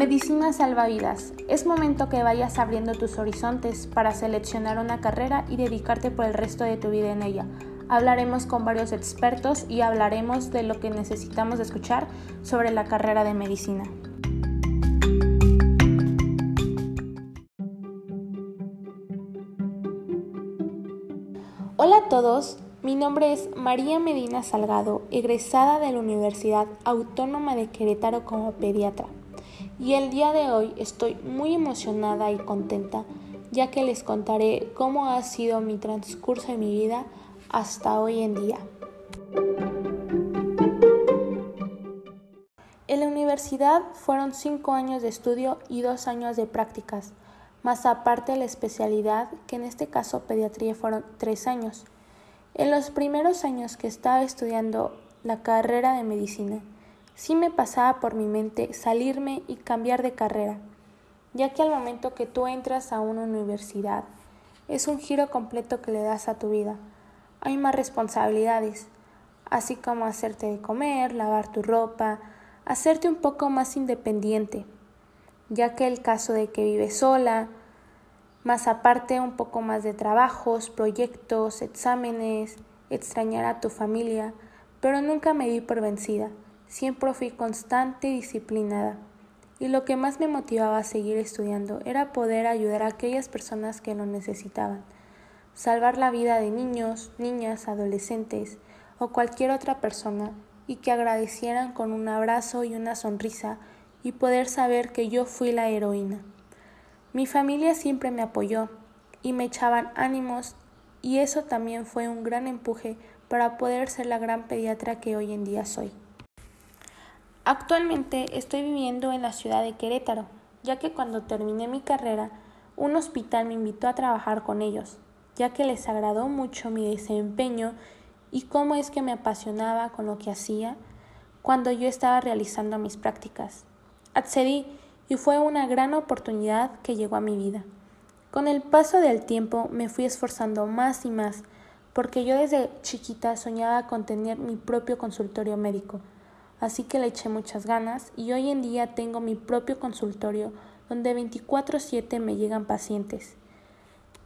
Medicina salva vidas. Es momento que vayas abriendo tus horizontes para seleccionar una carrera y dedicarte por el resto de tu vida en ella. Hablaremos con varios expertos y hablaremos de lo que necesitamos escuchar sobre la carrera de medicina. Hola a todos, mi nombre es María Medina Salgado, egresada de la Universidad Autónoma de Querétaro como pediatra. Y el día de hoy estoy muy emocionada y contenta ya que les contaré cómo ha sido mi transcurso en mi vida hasta hoy en día. En la universidad fueron cinco años de estudio y dos años de prácticas, más aparte la especialidad, que en este caso pediatría fueron tres años. En los primeros años que estaba estudiando la carrera de medicina, sí me pasaba por mi mente salirme y cambiar de carrera, ya que al momento que tú entras a una universidad, es un giro completo que le das a tu vida. Hay más responsabilidades, así como hacerte de comer, lavar tu ropa, hacerte un poco más independiente, ya que el caso de que vives sola, más aparte un poco más de trabajos, proyectos, exámenes, extrañar a tu familia, pero nunca me di por vencida. Siempre fui constante y disciplinada. Y lo que más me motivaba a seguir estudiando era poder ayudar a aquellas personas que lo necesitaban, salvar la vida de niños, niñas, adolescentes o cualquier otra persona y que agradecieran con un abrazo y una sonrisa y poder saber que yo fui la heroína. Mi familia siempre me apoyó y me echaban ánimos y eso también fue un gran empuje para poder ser la gran pediatra que hoy en día soy. Actualmente estoy viviendo en la ciudad de Querétaro, ya que cuando terminé mi carrera, un hospital me invitó a trabajar con ellos, ya que les agradó mucho mi desempeño y cómo es que me apasionaba con lo que hacía cuando yo estaba realizando mis prácticas. Accedí y fue una gran oportunidad que llegó a mi vida. Con el paso del tiempo me fui esforzando más y más, porque yo desde chiquita soñaba con tener mi propio consultorio médico, así que le eché muchas ganas y hoy en día tengo mi propio consultorio donde 24/7 me llegan pacientes.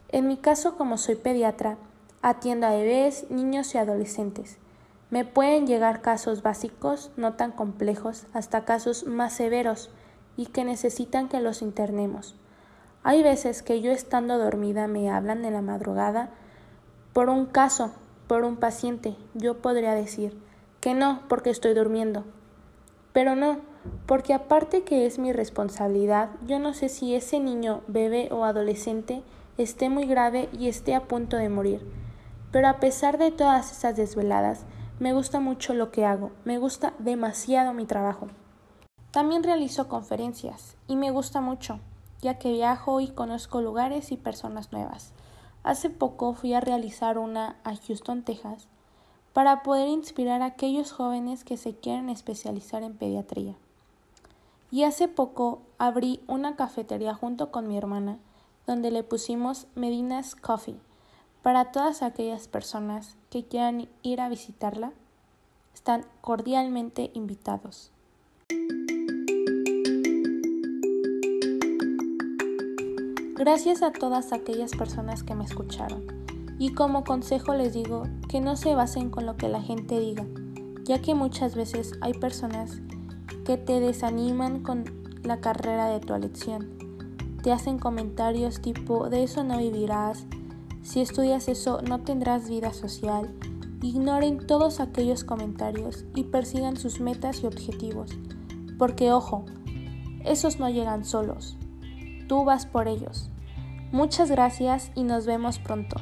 En mi caso, como soy pediatra, atiendo a bebés, niños y adolescentes. Me pueden llegar casos básicos, no tan complejos, hasta casos más severos, y que necesitan que los internemos. Hay veces que yo estando dormida me hablan en la madrugada por un caso, por un paciente. Yo podría decir que no, porque estoy durmiendo. Pero no, porque aparte que es mi responsabilidad, yo no sé si ese niño, bebé o adolescente esté muy grave y esté a punto de morir. Pero a pesar de todas esas desveladas, me gusta mucho lo que hago, me gusta demasiado mi trabajo. También realizo conferencias y me gusta mucho, ya que viajo y conozco lugares y personas nuevas. Hace poco fui a realizar una a Houston, Texas, para poder inspirar a aquellos jóvenes que se quieren especializar en pediatría. Y hace poco abrí una cafetería junto con mi hermana, donde le pusimos Medina's Coffee, para todas aquellas personas que quieran ir a visitarla. Están cordialmente invitados. Gracias a todas aquellas personas que me escucharon. Y como consejo les digo que no se basen con lo que la gente diga, ya que muchas veces hay personas que te desaniman con la carrera de tu elección. Te hacen comentarios tipo de eso no vivirás, si estudias eso no tendrás vida social. Ignoren todos aquellos comentarios y persigan sus metas y objetivos. Porque ojo, esos no llegan solos tú vas por ellos. Muchas gracias y nos vemos pronto.